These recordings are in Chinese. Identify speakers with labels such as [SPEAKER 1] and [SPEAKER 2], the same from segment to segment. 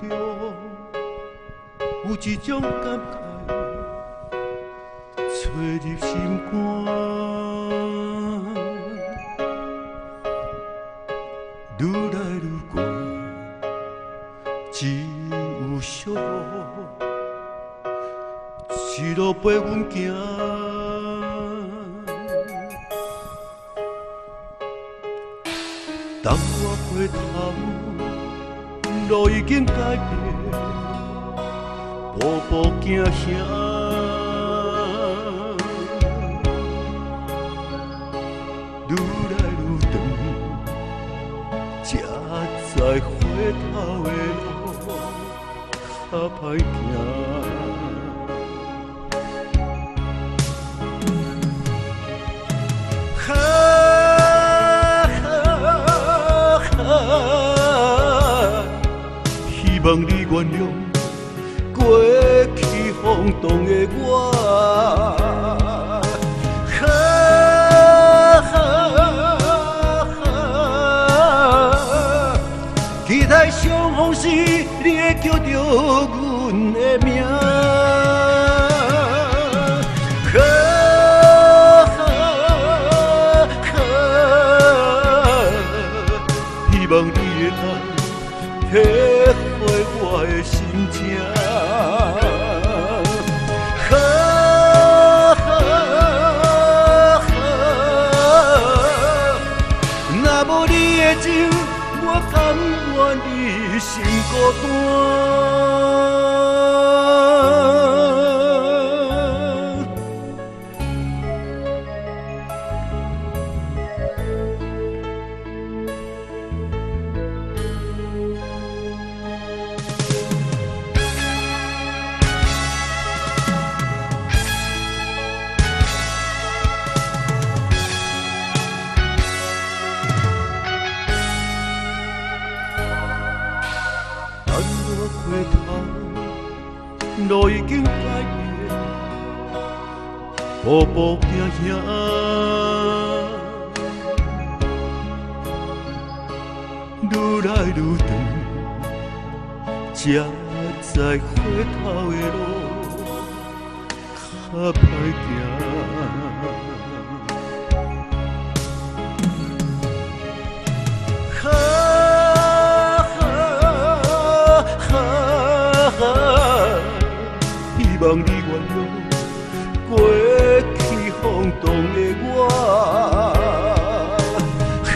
[SPEAKER 1] 中有一种感慨，吹入心肝。愈来愈寒，只有寂寞，一路陪阮行。当我回头，路已经改变，步步惊险。愈来愈长，才回头的路较歹行。望你原谅过去放荡的我。哈哈哈！期待相逢时，你会叫着阮的名。哈哈哈！希望你会当体会我的心情。哈哈哈！若无你的情，我甘愿一生孤单。路已经改变，步步行行。愈来愈长，才知回头的路较歹行。望你原谅过去放荡的我。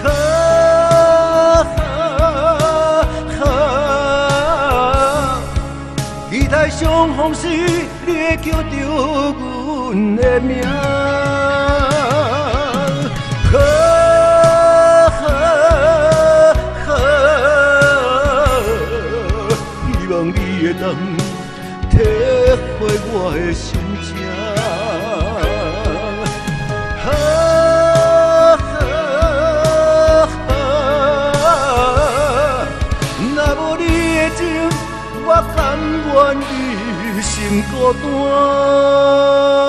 [SPEAKER 1] 哈哈！期待相逢时，你会叫着阮的名。我的心情。哈哈！若无你的情，我甘愿一生孤单。